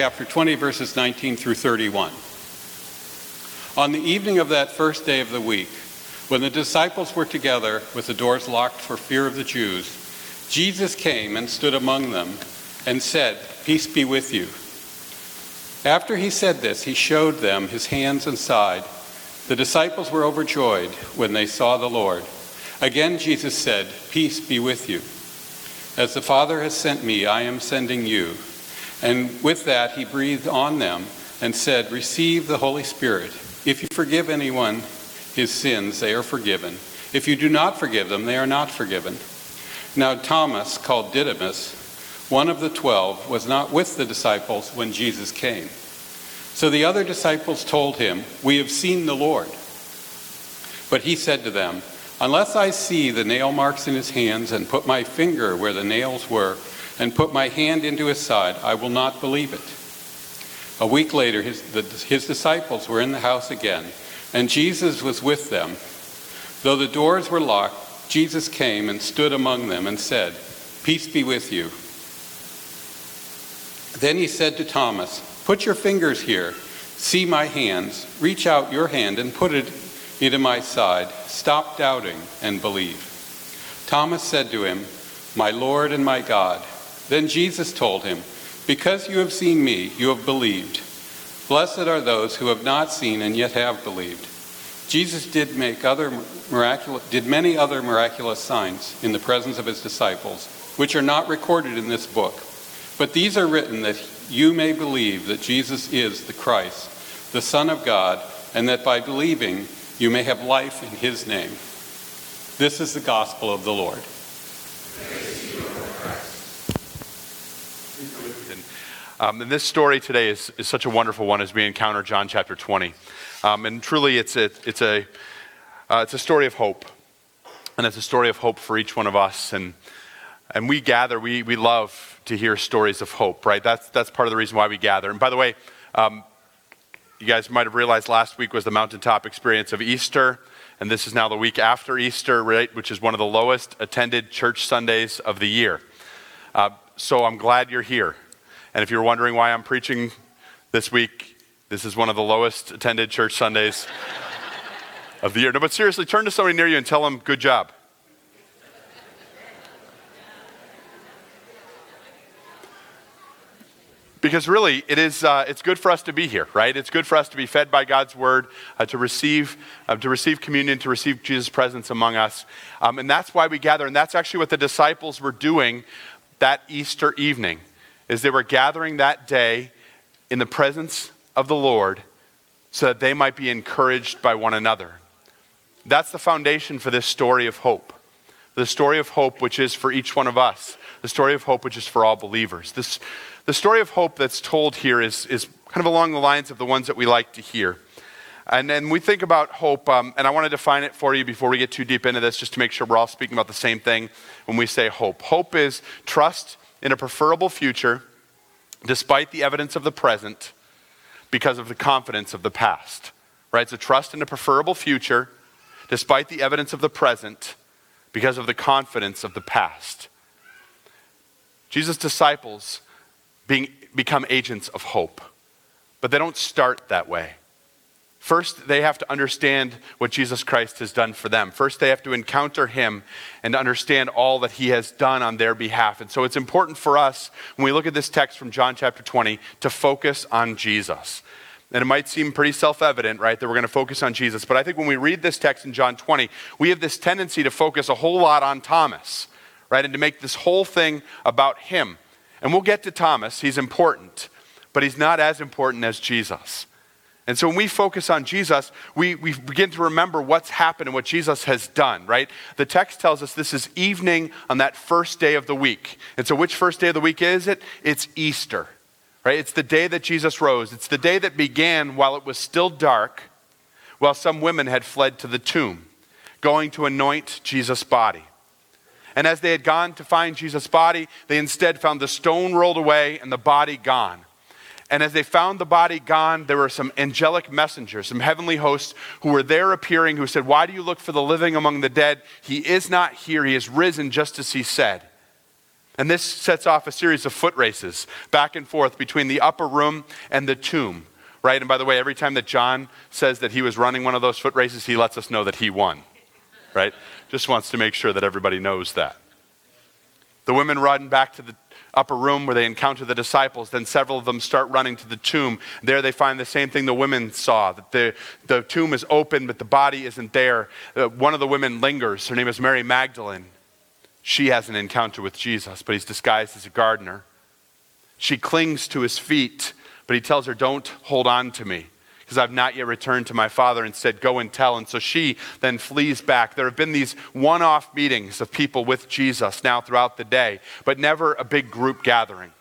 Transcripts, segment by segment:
chapter 20, verses 19 through 31. On the evening of that first day of the week, when the disciples were together with the doors locked for fear of the Jews, Jesus came and stood among them and said, Peace be with you. After he said this, he showed them his hands and side. The disciples were overjoyed when they saw the Lord. Again, Jesus said, Peace be with you. As the Father has sent me, I am sending you. And with that, he breathed on them and said, Receive the Holy Spirit. If you forgive anyone his sins, they are forgiven. If you do not forgive them, they are not forgiven. Now, Thomas, called Didymus, one of the twelve, was not with the disciples when Jesus came. So the other disciples told him, We have seen the Lord. But he said to them, Unless I see the nail marks in his hands and put my finger where the nails were and put my hand into his side, I will not believe it. A week later, his, the, his disciples were in the house again, and Jesus was with them. Though the doors were locked, Jesus came and stood among them and said, Peace be with you. Then he said to Thomas, Put your fingers here, see my hands, reach out your hand and put it into my side. Stop doubting and believe. Thomas said to him, My Lord and my God. Then Jesus told him, Because you have seen me, you have believed. Blessed are those who have not seen and yet have believed. Jesus did make other miraculous did many other miraculous signs in the presence of his disciples, which are not recorded in this book. But these are written that you may believe that Jesus is the Christ, the Son of God, and that by believing you may have life in his name. This is the gospel of the Lord. Um, and this story today is, is such a wonderful one as we encounter John chapter 20. Um, and truly, it's a, it's, a, uh, it's a story of hope. And it's a story of hope for each one of us. And, and we gather, we, we love to hear stories of hope, right? That's, that's part of the reason why we gather. And by the way, um, you guys might have realized last week was the mountaintop experience of Easter and this is now the week after Easter, right, which is one of the lowest attended church Sundays of the year. Uh, so I'm glad you're here. And if you're wondering why I'm preaching this week, this is one of the lowest attended church Sundays of the year. No, but seriously, turn to somebody near you and tell them, good job. Because really, it is, uh, it's good for us to be here, right? It's good for us to be fed by God's word, uh, to, receive, uh, to receive communion, to receive Jesus' presence among us. Um, and that's why we gather. And that's actually what the disciples were doing that Easter evening, is they were gathering that day in the presence of the Lord so that they might be encouraged by one another. That's the foundation for this story of hope. The story of hope, which is for each one of us. The story of hope, which is for all believers. This the story of hope that's told here is, is kind of along the lines of the ones that we like to hear. And then we think about hope, um, and I want to define it for you before we get too deep into this, just to make sure we're all speaking about the same thing when we say hope. Hope is trust in a preferable future despite the evidence of the present because of the confidence of the past. Right? So trust in a preferable future despite the evidence of the present because of the confidence of the past. Jesus' disciples being, become agents of hope. But they don't start that way. First, they have to understand what Jesus Christ has done for them. First, they have to encounter him and understand all that he has done on their behalf. And so it's important for us, when we look at this text from John chapter 20, to focus on Jesus. And it might seem pretty self evident, right, that we're going to focus on Jesus. But I think when we read this text in John 20, we have this tendency to focus a whole lot on Thomas, right, and to make this whole thing about him. And we'll get to Thomas, he's important, but he's not as important as Jesus. And so when we focus on Jesus, we, we begin to remember what's happened and what Jesus has done, right? The text tells us this is evening on that first day of the week. And so which first day of the week is it? It's Easter, right? It's the day that Jesus rose. It's the day that began while it was still dark, while some women had fled to the tomb, going to anoint Jesus' body. And as they had gone to find Jesus' body, they instead found the stone rolled away and the body gone. And as they found the body gone, there were some angelic messengers, some heavenly hosts who were there appearing, who said, Why do you look for the living among the dead? He is not here, he is risen just as he said. And this sets off a series of foot races back and forth between the upper room and the tomb, right? And by the way, every time that John says that he was running one of those foot races, he lets us know that he won, right? Just wants to make sure that everybody knows that. The women run back to the upper room where they encounter the disciples. Then several of them start running to the tomb. There they find the same thing the women saw that the, the tomb is open, but the body isn't there. Uh, one of the women lingers. Her name is Mary Magdalene. She has an encounter with Jesus, but he's disguised as a gardener. She clings to his feet, but he tells her, Don't hold on to me, because I've not yet returned to my father. and said, go and tell. And so she then flees back. There have been these one off meetings of people with Jesus now throughout the day, but never a big group gathering.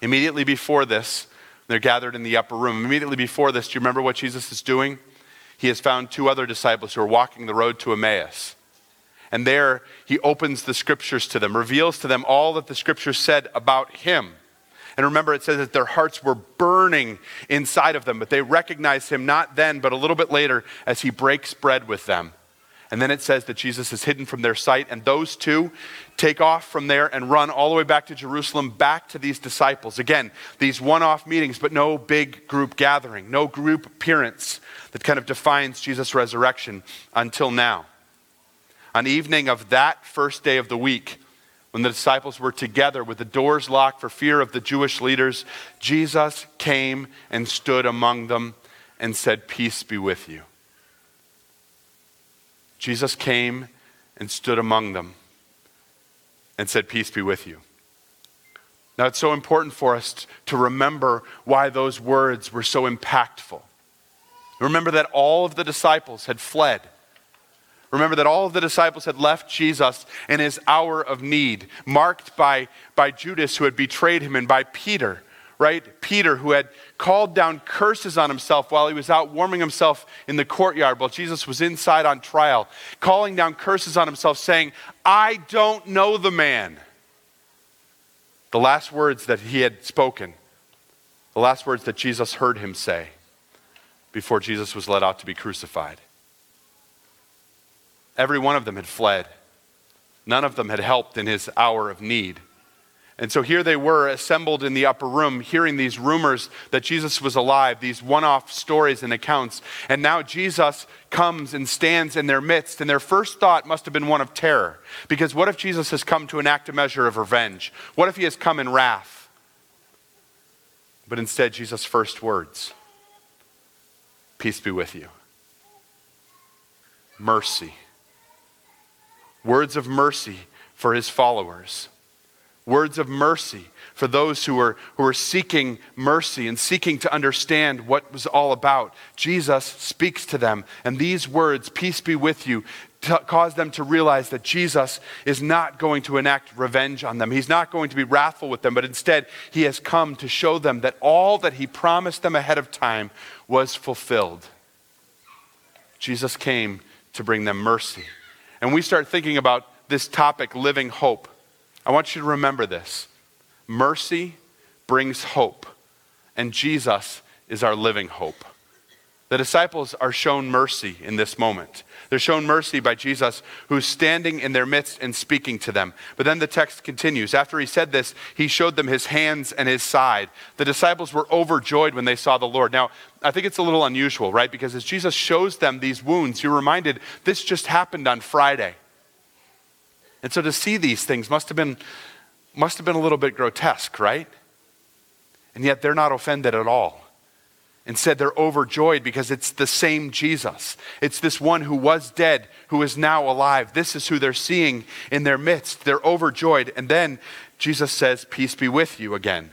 Immediately before this, they're gathered in the upper room. Immediately before this, do you remember what Jesus is doing? He has found two other disciples who are walking the road to Emmaus. And there he opens the scriptures to them, reveals to them all that the scriptures said about him. And remember, it says that their hearts were burning inside of them, but they recognized him not then, but a little bit later as he breaks bread with them. And then it says that Jesus is hidden from their sight, and those two take off from there and run all the way back to Jerusalem, back to these disciples. Again, these one off meetings, but no big group gathering, no group appearance that kind of defines Jesus' resurrection until now on evening of that first day of the week, when the disciples were together with the doors locked for fear of the Jewish leaders, Jesus came and stood among them and said, Peace be with you. Jesus came and stood among them and said, Peace be with you. Now, it's so important for us to remember why those words were so impactful. Remember that all of the disciples had fled. Remember that all of the disciples had left Jesus in his hour of need, marked by, by Judas, who had betrayed him, and by Peter, right? Peter, who had called down curses on himself while he was out warming himself in the courtyard while Jesus was inside on trial, calling down curses on himself, saying, I don't know the man. The last words that he had spoken, the last words that Jesus heard him say before Jesus was led out to be crucified. Every one of them had fled. None of them had helped in his hour of need. And so here they were assembled in the upper room, hearing these rumors that Jesus was alive, these one off stories and accounts. And now Jesus comes and stands in their midst. And their first thought must have been one of terror. Because what if Jesus has come to enact a measure of revenge? What if he has come in wrath? But instead, Jesus' first words Peace be with you. Mercy words of mercy for his followers, words of mercy for those who were, who were seeking mercy and seeking to understand what was all about. Jesus speaks to them, and these words, peace be with you, t- cause them to realize that Jesus is not going to enact revenge on them. He's not going to be wrathful with them, but instead, he has come to show them that all that he promised them ahead of time was fulfilled. Jesus came to bring them mercy and we start thinking about this topic, living hope, I want you to remember this mercy brings hope, and Jesus is our living hope. The disciples are shown mercy in this moment. They're shown mercy by Jesus, who's standing in their midst and speaking to them. But then the text continues. After he said this, he showed them his hands and his side. The disciples were overjoyed when they saw the Lord. Now, I think it's a little unusual, right? Because as Jesus shows them these wounds, you're reminded this just happened on Friday. And so to see these things must have been, must have been a little bit grotesque, right? And yet they're not offended at all. Instead, they're overjoyed because it's the same Jesus. It's this one who was dead, who is now alive. This is who they're seeing in their midst. They're overjoyed. And then Jesus says, Peace be with you again.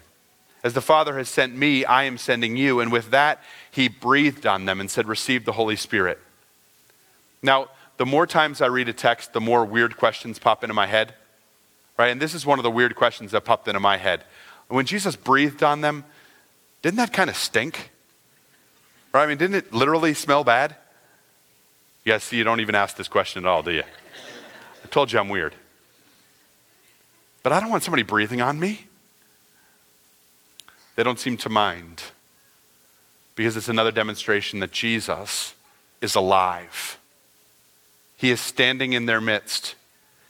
As the Father has sent me, I am sending you. And with that, he breathed on them and said, Receive the Holy Spirit. Now, the more times I read a text, the more weird questions pop into my head. Right? And this is one of the weird questions that popped into my head. When Jesus breathed on them, didn't that kind of stink? Right? I mean, didn't it literally smell bad? You guys see, you don't even ask this question at all, do you? I told you I'm weird. But I don't want somebody breathing on me. They don't seem to mind because it's another demonstration that Jesus is alive. He is standing in their midst,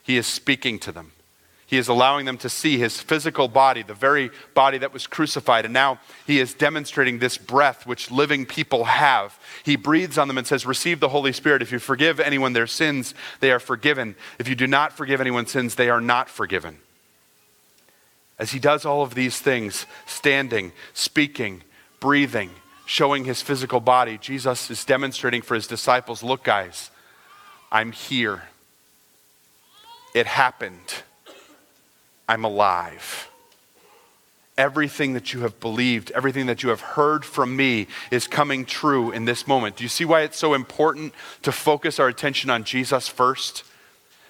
He is speaking to them. He is allowing them to see his physical body, the very body that was crucified. And now he is demonstrating this breath which living people have. He breathes on them and says, Receive the Holy Spirit. If you forgive anyone their sins, they are forgiven. If you do not forgive anyone's sins, they are not forgiven. As he does all of these things, standing, speaking, breathing, showing his physical body, Jesus is demonstrating for his disciples look, guys, I'm here. It happened. I'm alive. Everything that you have believed, everything that you have heard from me is coming true in this moment. Do you see why it's so important to focus our attention on Jesus first?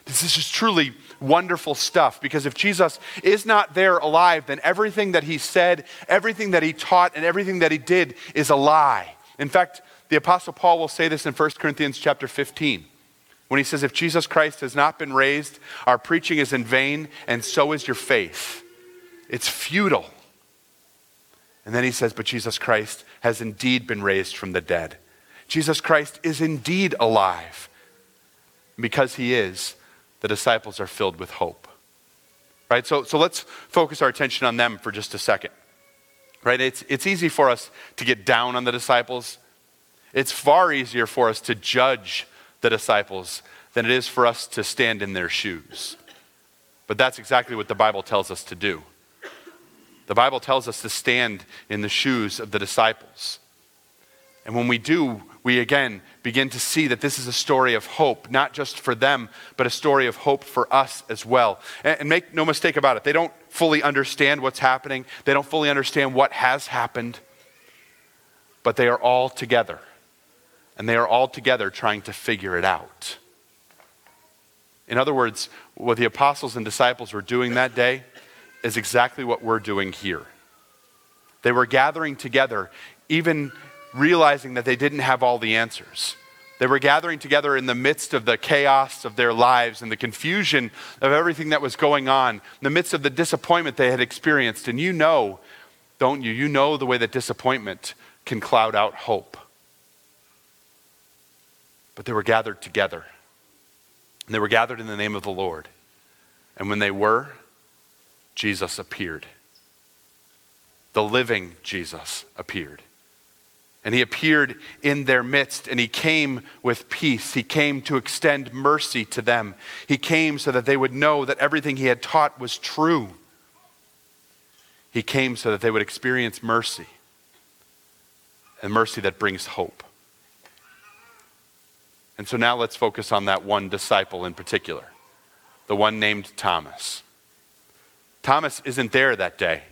This is just truly wonderful stuff because if Jesus is not there alive, then everything that he said, everything that he taught, and everything that he did is a lie. In fact, the apostle Paul will say this in 1 Corinthians chapter 15 when he says, If Jesus Christ has not been raised, our preaching is in vain, and so is your faith. It's futile. And then he says, But Jesus Christ has indeed been raised from the dead. Jesus Christ is indeed alive. Because he is, the disciples are filled with hope. Right? So, so let's focus our attention on them for just a second. Right? It's, it's easy for us to get down on the disciples. It's far easier for us to judge the disciples than it is for us to stand in their shoes. But that's exactly what the Bible tells us to do. The Bible tells us to stand in the shoes of the disciples. And when we do, we again begin to see that this is a story of hope, not just for them, but a story of hope for us as well. And, make no mistake about it, they don't fully understand what's happening, they don't fully understand what has happened, but they are all together and they are all together trying to figure it out. In other words, what the apostles and disciples were doing that day is exactly what we're doing here. They were gathering together, even realizing that they didn't have all the answers. They were gathering together in the midst of the chaos of their lives and the confusion of everything that was going on, in the midst of the disappointment they had experienced. And you know, don't you? You know the way that disappointment can cloud out hope but they were gathered together. And they were gathered in the name of the Lord. And when they were, Jesus appeared. The living Jesus appeared. And he appeared in their midst, and he came with peace. He came to extend mercy to them. He came so that they would know that everything he had taught was true. He came so that they would experience mercy, and mercy that brings hope. And so now let's focus on that one disciple in particular, the one named Thomas. Thomas isn't there that day.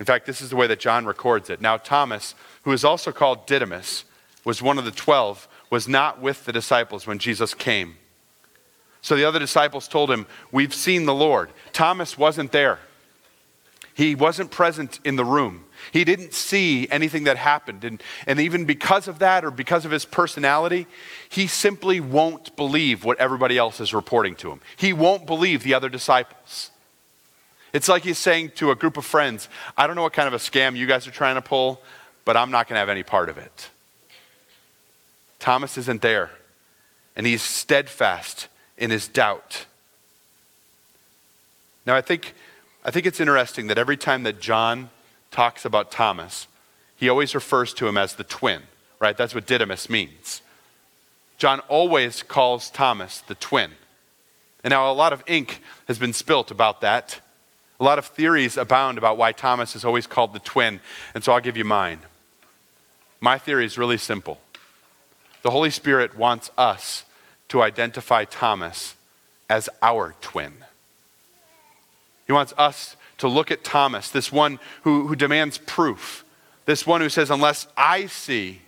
In fact, this is the way that John records it. Now, Thomas, who is also called Didymus, was one of the twelve, was not with the disciples when Jesus came. So the other disciples told him, We've seen the Lord. Thomas wasn't there. He wasn't present in the room. He didn't see anything that happened. And, and even because of that, or because of his personality, he simply won't believe what everybody else is reporting to him. He won't believe the other disciples. It's like he's saying to a group of friends, I don't know what kind of a scam you guys are trying to pull, but I'm not going to have any part of it. Thomas isn't there, and he's steadfast in his doubt. Now, I think I think it's interesting that every time that John talks about Thomas, he always refers to him as the twin, right? That's what Didymus means. John always calls Thomas the twin. And now a lot of ink has been spilt about that. A lot of theories abound about why Thomas is always called the twin. And so I'll give you mine. My theory is really simple. The Holy Spirit wants us to identify Thomas as our twin. He wants us to look at Thomas, this one who, who demands proof, this one who says, Unless I see,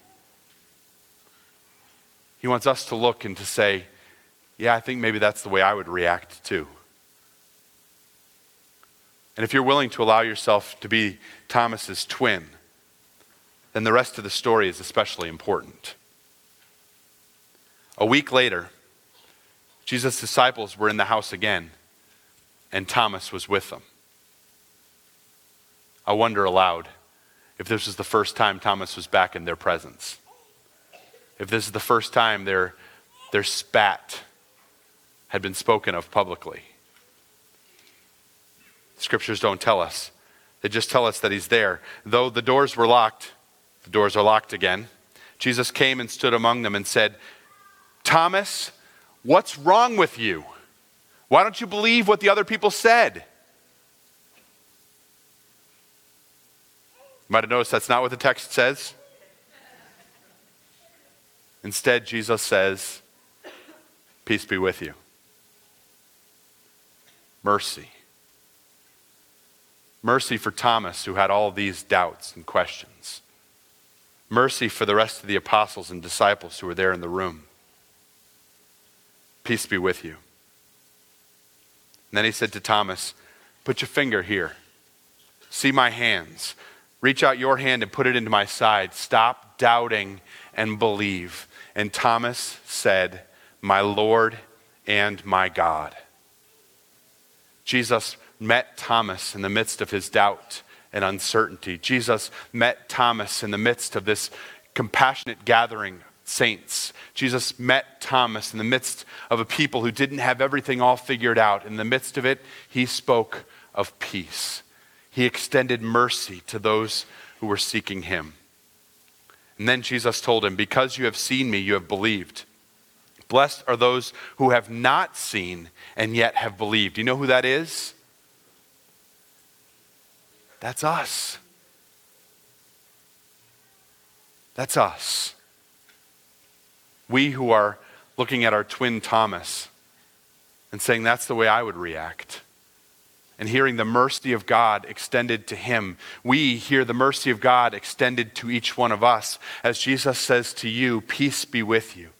he wants us to look and to say, Yeah, I think maybe that's the way I would react too. And if you're willing to allow yourself to be Thomas's twin, then the rest of the story is especially important. A week later, Jesus' disciples were in the house again and Thomas was with them. I wonder aloud if this was the first time Thomas was back in their presence. If this is the first time their, their spat had been spoken of publicly. Scriptures don't tell us. They just tell us that he's there. Though the doors were locked, the doors are locked again. Jesus came and stood among them and said, Thomas, what's wrong with you? Why don't you believe what the other people said? You might have noticed that's not what the text says. Instead, Jesus says, Peace be with you. Mercy. Mercy for Thomas, who had all these doubts and questions. Mercy for the rest of the apostles and disciples who were there in the room. Peace be with you. And then he said to Thomas, Put your finger here. See my hands. Reach out your hand and put it into my side. Stop doubting and believe. And Thomas said, My Lord and my God. Jesus met Thomas in the midst of his doubt and uncertainty. Jesus met Thomas in the midst of this compassionate gathering saints. Jesus met Thomas in the midst of a people who didn't have everything all figured out. In the midst of it, he spoke of peace. He extended mercy to those who were seeking him. And then Jesus told him, Because you have seen me, you have believed. Blessed are those who have not seen and yet have believed. You know who that is? That's us. That's us. We who are looking at our twin Thomas and saying, That's the way I would react and hearing the mercy of God extended to him. We hear the mercy of God extended to each one of us as Jesus says to you, Peace be with you.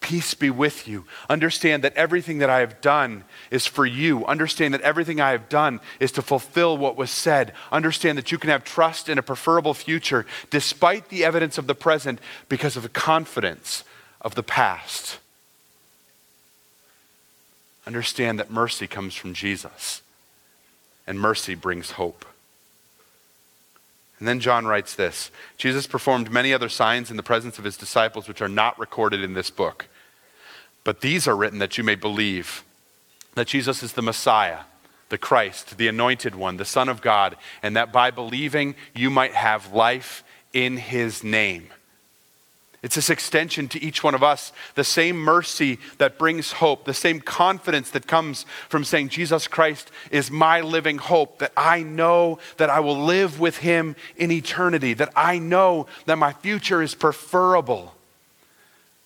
Peace be with you. Understand that everything that I have done is for you. Understand that everything I have done is to fulfill what was said. Understand that you can have trust in a preferable future despite the evidence of the present because of the confidence of the past. Understand that mercy comes from Jesus and mercy brings hope. And then John writes this Jesus performed many other signs in the presence of his disciples, which are not recorded in this book. But these are written that you may believe that Jesus is the Messiah, the Christ, the anointed one, the Son of God, and that by believing you might have life in his name. It's this extension to each one of us, the same mercy that brings hope, the same confidence that comes from saying, Jesus Christ is my living hope, that I know that I will live with him in eternity, that I know that my future is preferable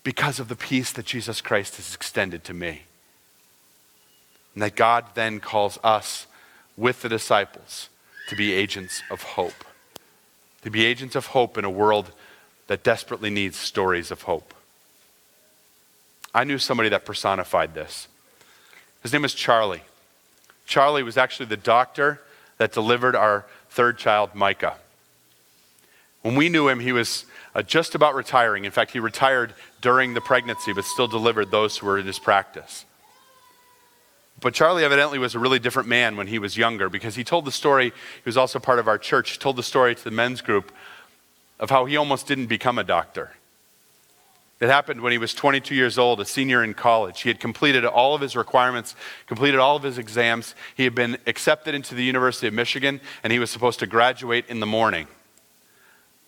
because of the peace that Jesus Christ has extended to me. And that God then calls us with the disciples to be agents of hope, to be agents of hope in a world that desperately needs stories of hope. I knew somebody that personified this. His name was Charlie. Charlie was actually the doctor that delivered our third child, Micah. When we knew him, he was uh, just about retiring. In fact, he retired during the pregnancy, but still delivered those who were in his practice. But Charlie evidently was a really different man when he was younger because he told the story. He was also part of our church. He told the story to the men's group of how he almost didn't become a doctor. It happened when he was 22 years old, a senior in college. He had completed all of his requirements, completed all of his exams. He had been accepted into the University of Michigan, and he was supposed to graduate in the morning.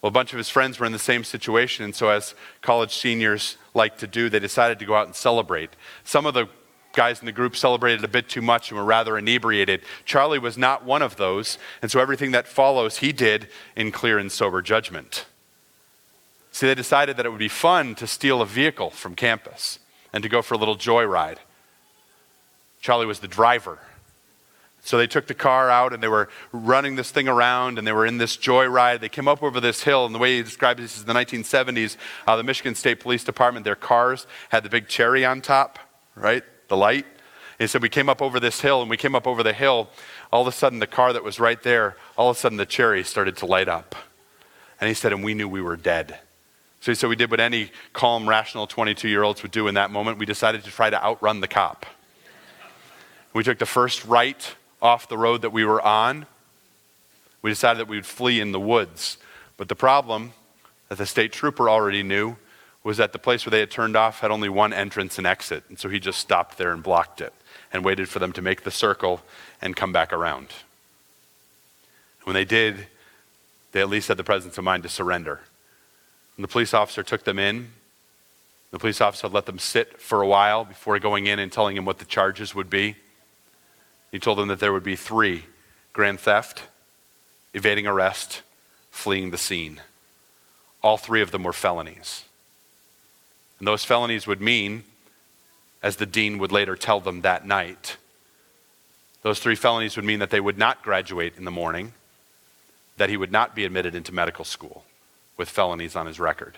Well, a bunch of his friends were in the same situation, and so, as college seniors like to do, they decided to go out and celebrate. Some of the guys in the group celebrated a bit too much and were rather inebriated. Charlie was not one of those, and so everything that follows he did in clear and sober judgment. See, they decided that it would be fun to steal a vehicle from campus and to go for a little joyride. Charlie was the driver. So they took the car out and they were running this thing around and they were in this joyride. They came up over this hill, and the way he describes this is the 1970s. Uh, the Michigan State Police Department, their cars had the big cherry on top, right? The light. he said, We came up over this hill, and we came up over the hill. All of a sudden, the car that was right there, all of a sudden, the cherry started to light up. And he said, And we knew we were dead. So he said, We did what any calm, rational 22 year olds would do in that moment. We decided to try to outrun the cop. We took the first right off the road that we were on. We decided that we would flee in the woods. But the problem that the state trooper already knew was that the place where they had turned off had only one entrance and exit. And so he just stopped there and blocked it and waited for them to make the circle and come back around. When they did, they at least had the presence of mind to surrender. And the police officer took them in. The police officer let them sit for a while before going in and telling him what the charges would be. He told them that there would be three grand theft, evading arrest, fleeing the scene. All three of them were felonies. And those felonies would mean, as the dean would later tell them that night, those three felonies would mean that they would not graduate in the morning, that he would not be admitted into medical school with felonies on his record.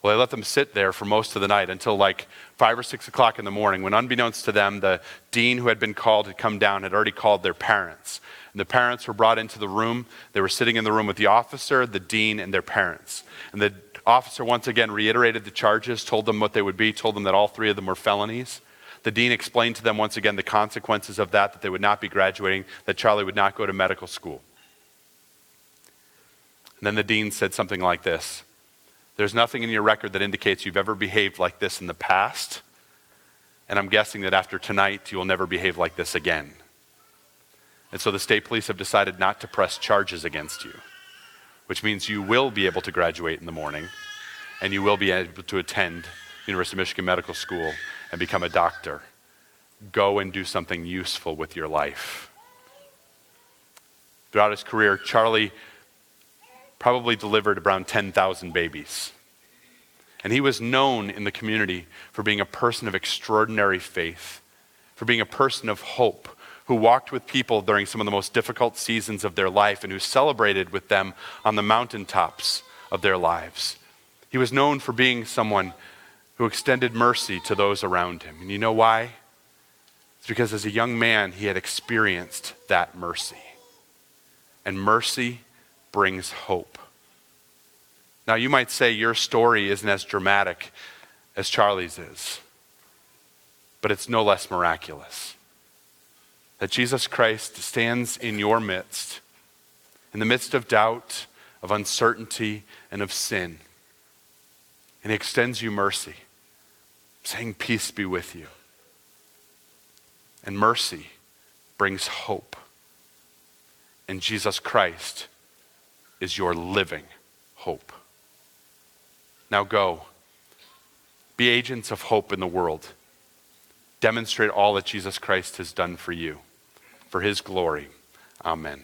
Well, they let them sit there for most of the night until like five or six o'clock in the morning, when unbeknownst to them, the dean who had been called had come down, had already called their parents. And the parents were brought into the room. They were sitting in the room with the officer, the dean, and their parents. And the officer once again reiterated the charges, told them what they would be, told them that all three of them were felonies. The dean explained to them once again the consequences of that, that they would not be graduating, that Charlie would not go to medical school. And then the dean said something like this There's nothing in your record that indicates you've ever behaved like this in the past. And I'm guessing that after tonight, you will never behave like this again. And so the state police have decided not to press charges against you, which means you will be able to graduate in the morning and you will be able to attend University of Michigan Medical School and become a doctor. Go and do something useful with your life. Throughout his career, Charlie probably delivered around 10,000 babies. And he was known in the community for being a person of extraordinary faith, for being a person of hope, who walked with people during some of the most difficult seasons of their life and who celebrated with them on the mountaintops of their lives. He was known for being someone who extended mercy to those around him. And you know why? It's because as a young man, he had experienced that mercy. And mercy brings hope. Now, you might say your story isn't as dramatic as Charlie's is, but it's no less miraculous. That Jesus Christ stands in your midst, in the midst of doubt, of uncertainty, and of sin, and He extends you mercy, saying, Peace be with you. And mercy brings hope. And Jesus Christ is your living hope. Now go. Be agents of hope in the world. Demonstrate all that Jesus Christ has done for you. For his glory. Amen.